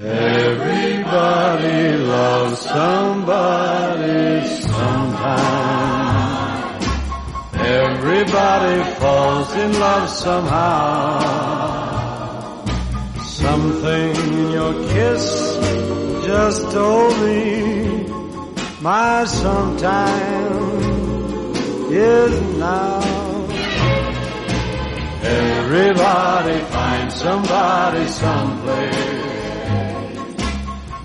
Everybody loves somebody sometime. Everybody falls in love somehow. Something in your kiss just told me my sometime is now. Everybody finds somebody someplace.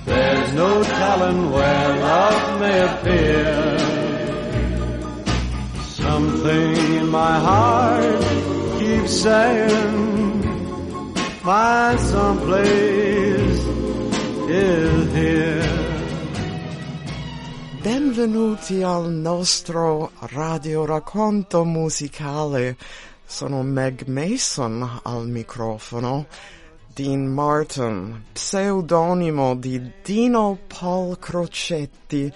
There's no telling where love may appear. Something in my heart keeps saying my someplace is here. Benvenuti al nostro radio racconto musicale. Sono Meg Mason al microfono. Dean Martin, pseudonimo di Dino Paul Crocetti,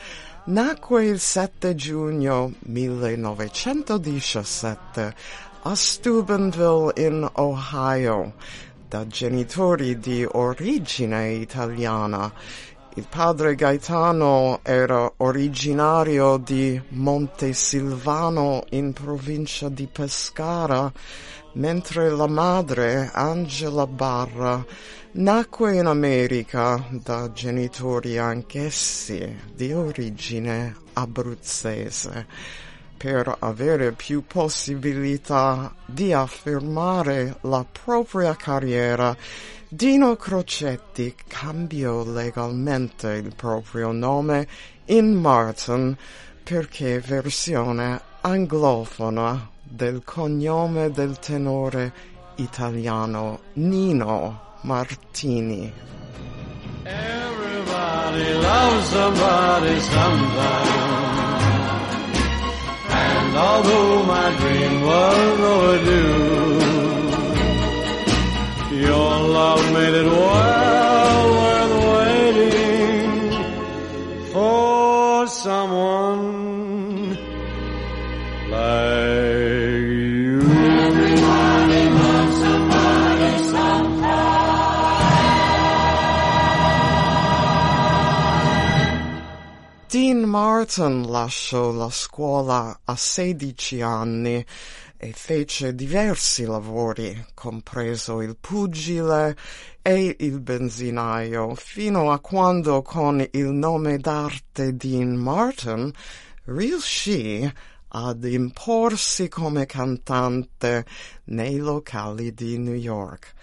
nacque il 7 giugno 1917 a Steubenville in Ohio da genitori di origine italiana. Il padre Gaetano era originario di Montesilvano in provincia di Pescara, mentre la madre, Angela Barra, nacque in America da genitori anch'essi di origine abruzzese. Per avere più possibilità di affermare la propria carriera, Dino Crocetti cambiò legalmente il proprio nome in Martin perché versione anglofona del cognome del tenore italiano Nino Martini. Everybody loves somebody sometime. And although my dream was overdue, your love made it well worth waiting for someone like you. Everybody loves somebody Dean Martin lasciò la scuola a 16 anni e fece diversi lavori, compreso il pugile e il benzinaio, fino a quando con il nome d'arte Dean Martin riuscì ad imporsi come cantante nei locali di New York.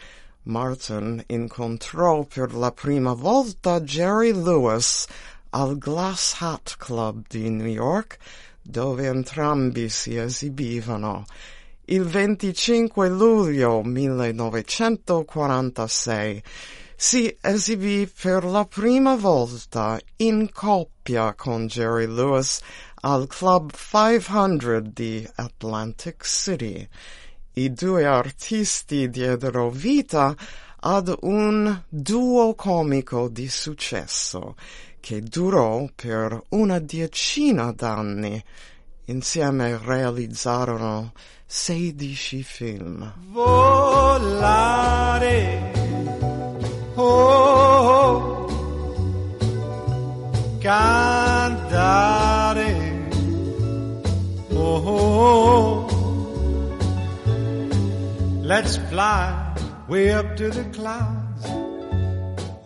Martin incontrò per la prima volta Jerry Lewis al Glass Hat Club di New York, dove entrambi si esibivano. Il 25 luglio 1946 si esibì per la prima volta in coppia con Jerry Lewis al Club 500 di Atlantic City. I due artisti diedero vita ad un duo comico di successo che durò per una decina d'anni. Insieme realizzarono 16 film. volare. Oh, cantare. Oh, let's fly way up to the clouds,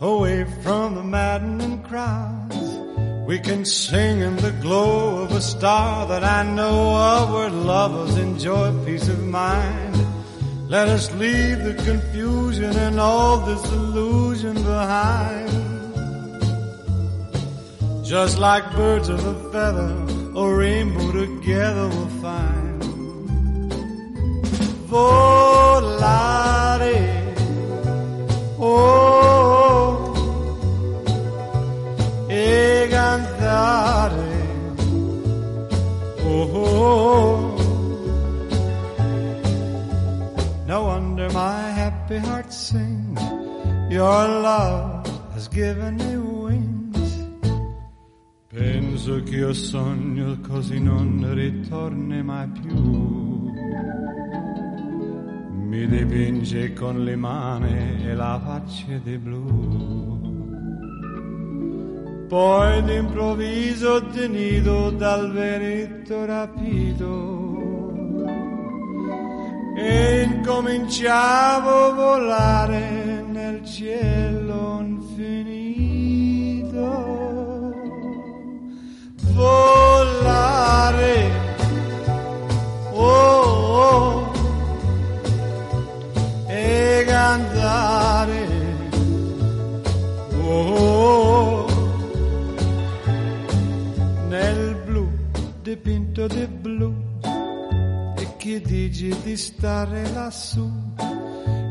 away from the maddening crowds. We can sing in the glow of a star that I know of where lovers enjoy peace of mind. Let us leave the confusion and all this illusion behind. Just like birds of a feather, a rainbow together we'll find. Volare, oh, happy heart sings. Your love has given me wings. Penso che io sogno così non ritorni mai più. dipinge con le mani e la faccia di blu. Poi d'improvviso tenuto dal veretto rapito e incominciavo a volare nel cielo infinito. Volare, oh, oh e cantare. Oh, nel blu dipinto di dice di stare lassù.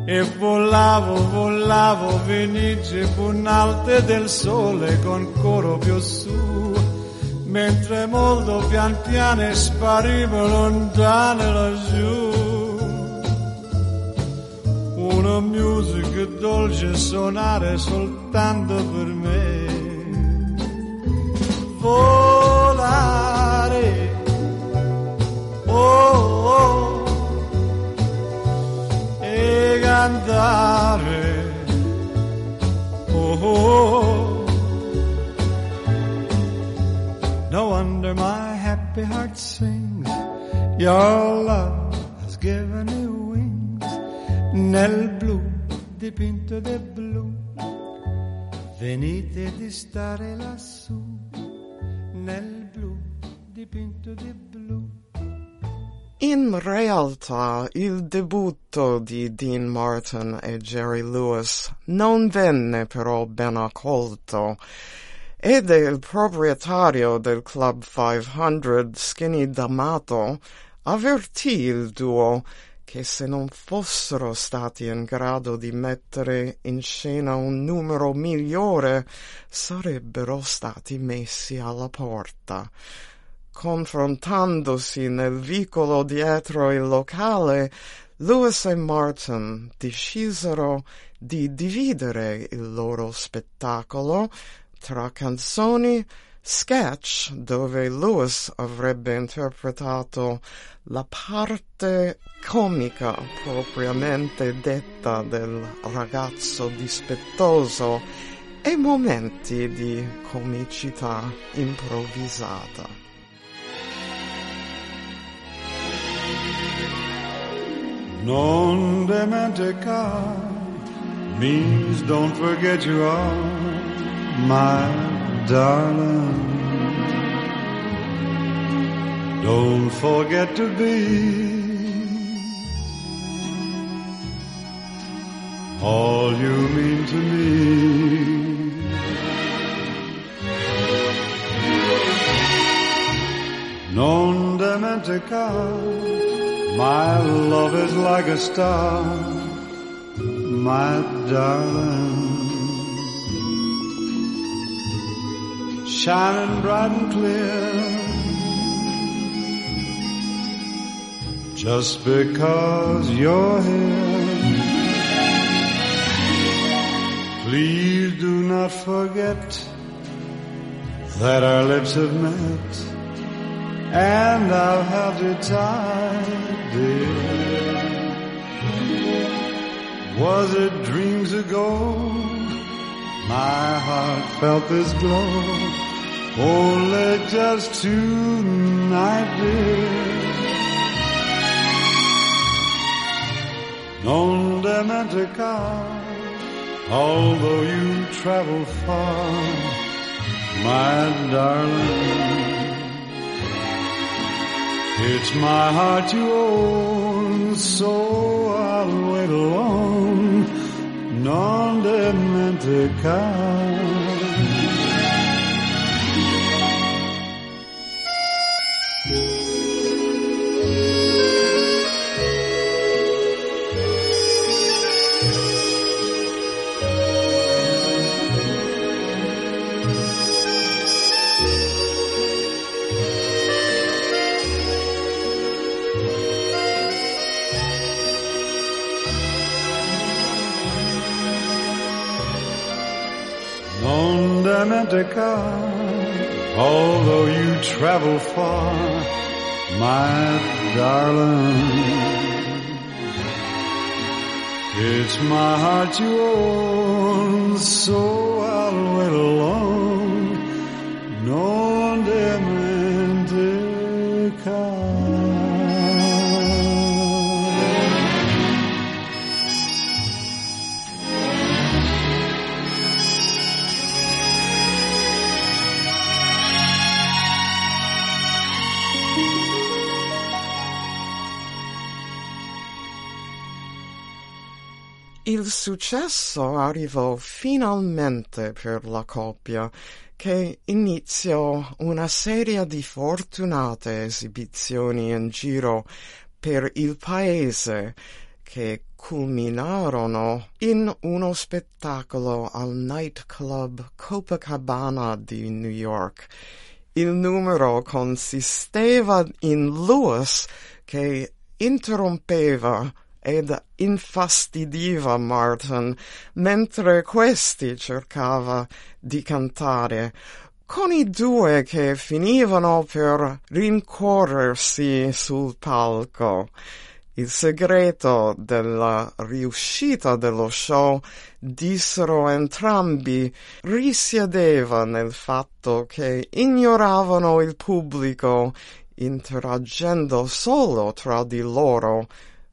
E volavo, volavo, venice punalte del sole con coro più su. Mentre molto pian piano sparivo lontano laggiù. Una musica dolce suonare soltanto per me. Volare, oh, No wonder my happy heart sings, your love has given it nel blu dipinto di blu. Venite di stare lassù nel blu dipinto di blu. In realtà il debutto di Dean Martin e Jerry Lewis non venne però ben accolto ed il proprietario del Club 500, Skinny D'Amato, avvertì il duo che se non fossero stati in grado di mettere in scena un numero migliore sarebbero stati messi alla porta. Confrontandosi nel vicolo dietro il locale, Lewis e Martin decisero di dividere il loro spettacolo tra canzoni sketch dove Lewis avrebbe interpretato la parte comica propriamente detta del ragazzo dispettoso e momenti di comicità improvvisata. Non dimenticar means don't forget you are my darling. Don't forget to be all you mean to me. Non dimenticar, my love is like a star, my darling. Shining bright and clear. Just because you're here, please do not forget that our lips have met, and I've held you tight, dear. Was it dreams ago? My heart felt this glow only just tonight, dear. Non dimenticar, although you travel far, my darling. It's my heart you own, so I'll wait alone. Non dimenticar. Antarctica, although you travel far, my darling. It's my heart you own, so I'll wait alone. Non Il successo arrivò finalmente per la coppia, che iniziò una serie di fortunate esibizioni in giro per il paese che culminarono in uno spettacolo al nightclub Copacabana di New York. Il numero consisteva in Lewis che interrompeva ed infastidiva Martin mentre questi cercava di cantare, con i due che finivano per rincorrersi sul palco. Il segreto della riuscita dello show, dissero entrambi, risiedeva nel fatto che ignoravano il pubblico, interagendo solo tra di loro,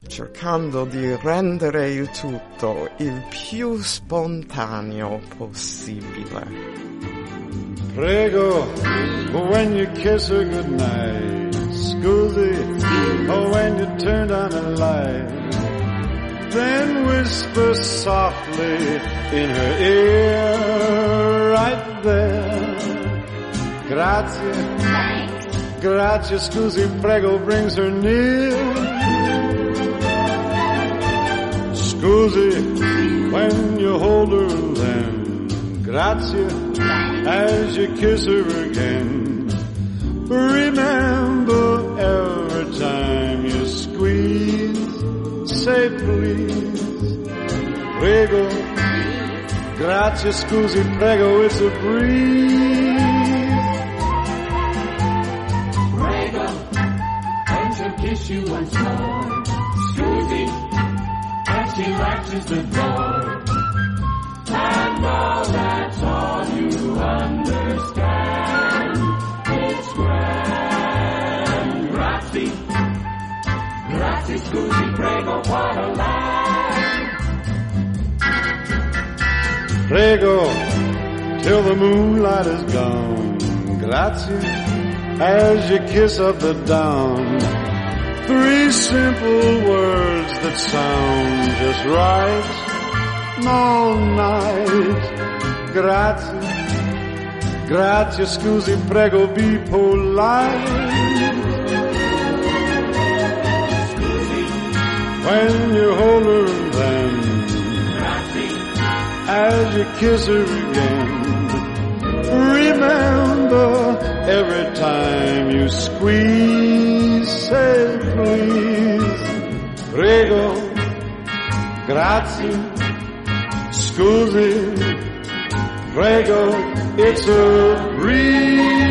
cercando di rendere il tutto il più spontaneo possibile. Prego, when you kiss her goodnight, scusi, oh, when you turn on the light, then whisper softly in her ear, right there. Grazie, grazie, scusi, prego, brings her near. Scusi, when you hold her then, grazie, as you kiss her again. Remember every time you squeeze, say please. Prego, grazie, scusi, prego, it's a breeze. Prego, and she'll kiss you once more. Scusi, she latches the door. And now that's all you understand. It's grand. Grazie, grazie, scusi, prego, what a line. Prego, till the moonlight is gone. Grazie, as you kiss up the dawn. Three simple words that sound just right all night. Grazie, grazie, scusi, prego, be polite. When you hold her then as you kiss her again. Remember every time you squeeze, say please. Prego, grazie, scusi, prego, it's a breeze.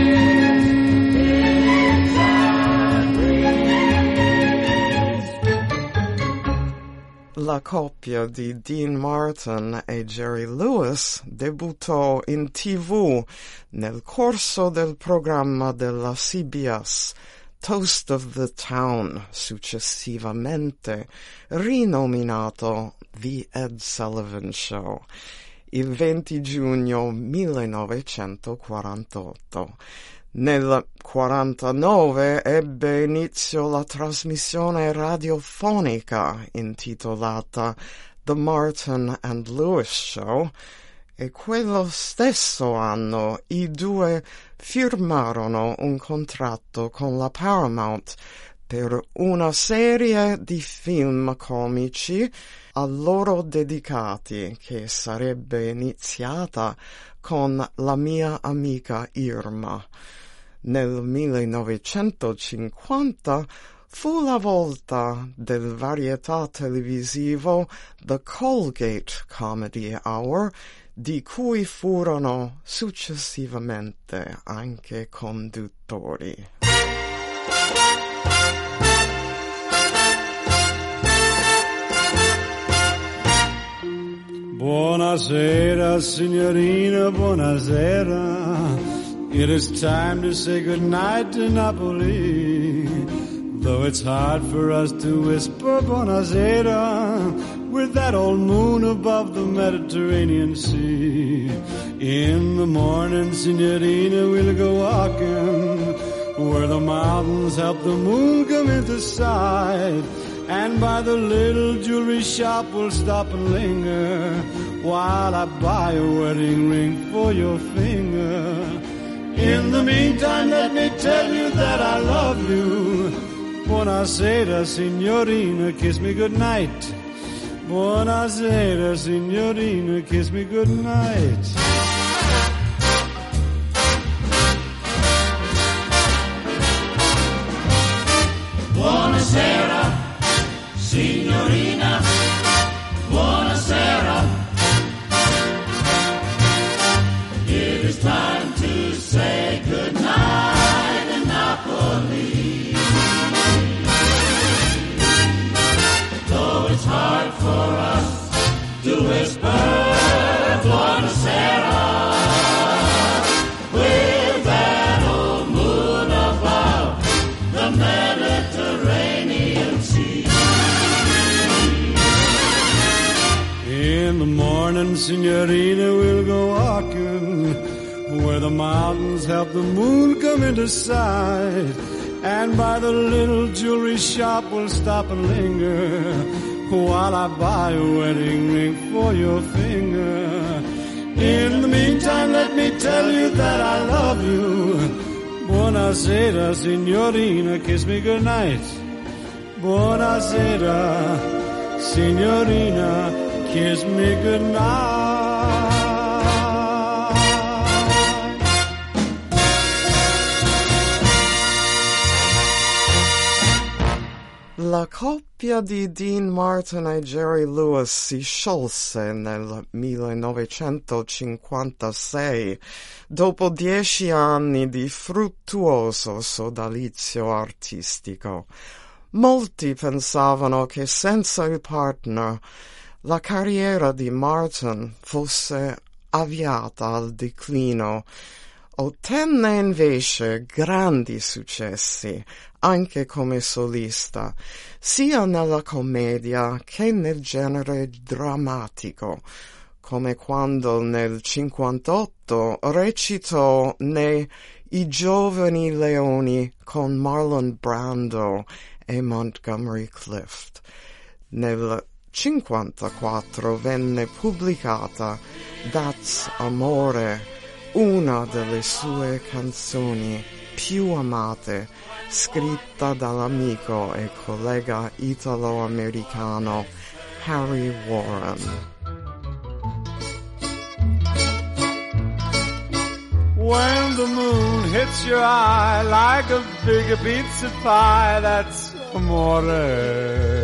La coppia di Dean Martin e Jerry Lewis debuttò in tv nel corso del programma della CBS Toast of the Town, successivamente rinominato The Ed Sullivan Show, il 20 giugno 1948. Nel 49 ebbe inizio la trasmissione radiofonica intitolata The Martin and Lewis Show e quello stesso anno i due firmarono un contratto con la Paramount per una serie di film comici a loro dedicati che sarebbe iniziata con La mia amica Irma. Nel 1950 fu la volta del varietà televisivo The Colgate Comedy Hour, di cui furono successivamente anche conduttori. Buonasera, signorina, buonasera. It is time to say goodnight to Napoli. Though it's hard for us to whisper buonasera with that old moon above the Mediterranean Sea. In the morning, signorina, we'll go walking where the mountains help the moon come into sight. And by the little jewelry shop we'll stop and linger while I buy a wedding ring for your finger. In the meantime, let me tell you that I love you. Buonasera, signorina, kiss me goodnight. Buonasera, signorina, kiss me goodnight. Buonasera, signorina, the morning, signorina, we'll go walking where the mountains help the moon come into sight. And by the little jewelry shop, we'll stop and linger while I buy a wedding ring for your finger. In the meantime, let me tell you that I love you. Buonasera, signorina, kiss me goodnight. Buonasera, signorina, kiss me goodnight. La coppia di Dean Martin e Jerry Lewis si sciolse nel 1956 dopo dieci anni di fruttuoso sodalizio artistico. Molti pensavano che senza il partner la carriera di Martin fosse avviata al declino. Ottenne invece grandi successi anche come solista, sia nella commedia che nel genere drammatico, come quando nel 58 recitò nei I giovani leoni con Marlon Brando e Montgomery Clift. Nel 54 venne pubblicata That's Amore, una delle sue canzoni più amate, scritta dall'amico e collega italo-americano Harry Warren. When the moon hits your eye like a big pizza pie, that's amore.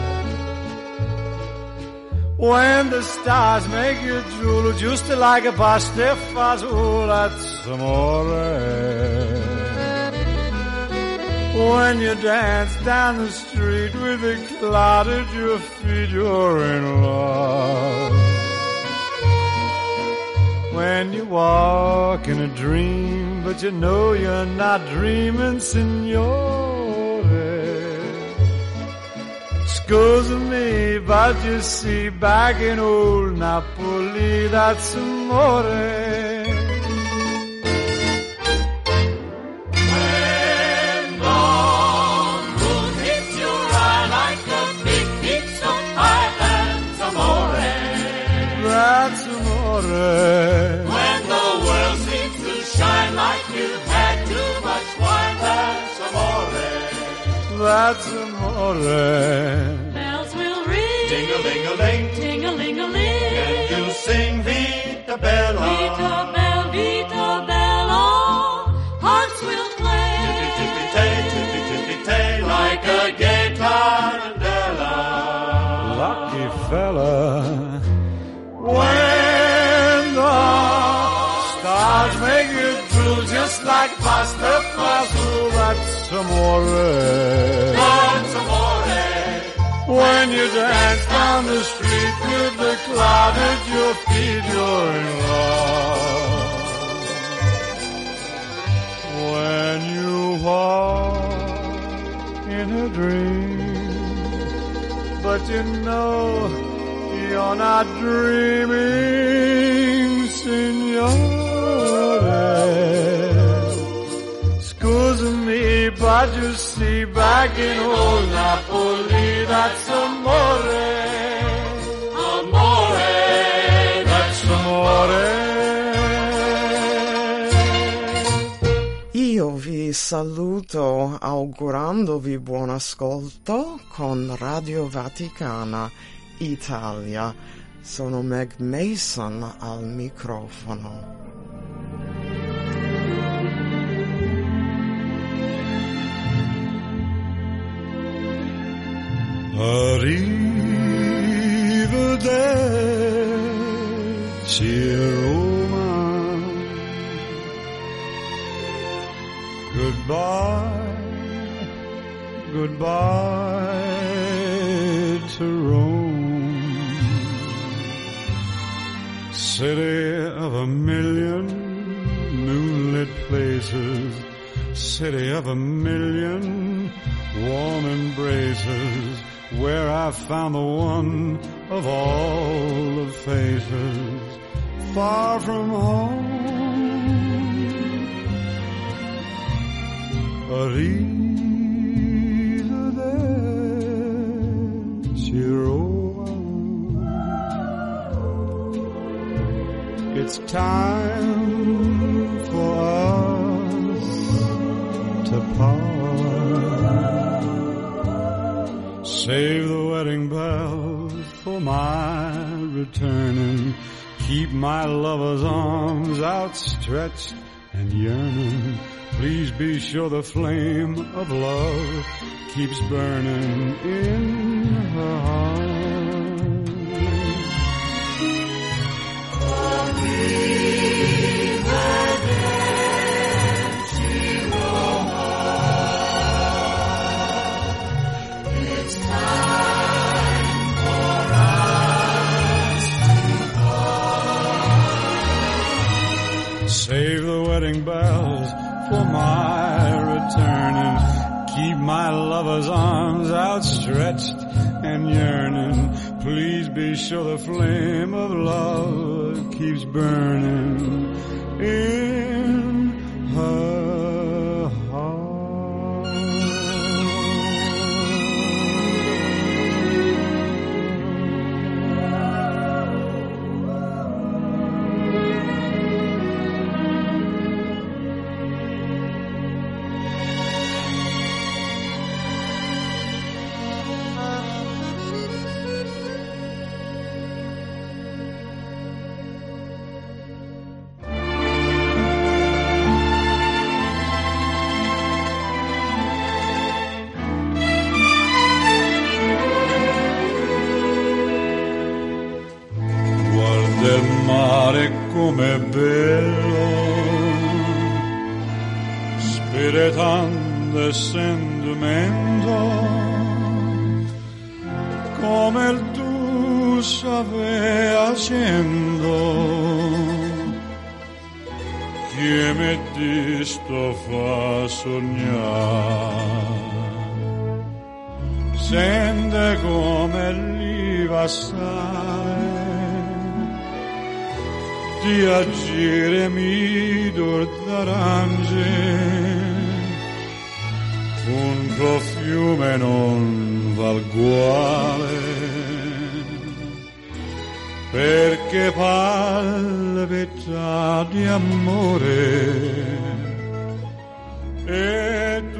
When the stars make you drool, just like a pasta fazool, that's amore. When you dance down the street with a cloud at your feet, you're in love. When you walk in a dream, but you know you're not dreaming, signore. Scusa me, but you see, back in old Napoli, that's amore. When the moon hits your eye like a big pizza pie, that's amore. That's amore. When the world seems to shine like you've had too much wine, that's amore. That's amore. Bells will ring. Ding a ling a ling. Ding a ling a ling. And you sing Vita Bella. Vita Bella. Just like pasta fazool, that's amore. That's amore. When you dance down the street with the cloud at your feet, you're in love. When you walk in a dream, but you know you're not dreaming, signore. See, back in old Napoli, that's amore. Amore. That's amore. Io vi saluto augurandovi buon ascolto con Radio Vaticana Italia. Sono Meg Mason al microfono. Arrivederci Roma. Goodbye, goodbye to Rome. City of a million moonlit places, city of a million warm embraces, where I found the one of all the faces, far from home. Roma. It's time for us to part. Save the wedding bells for my returning. Keep my lover's arms outstretched and yearning. Please be sure the flame of love keeps burning in her heart. Wedding bells for my returning. Keep my lover's arms outstretched and yearning. Please be sure the flame of love keeps burning in her come il tu save accendo, che mi disto fa sognare. Sente come sale di agire mi d'arance un profume non val guale perché palpita di amore e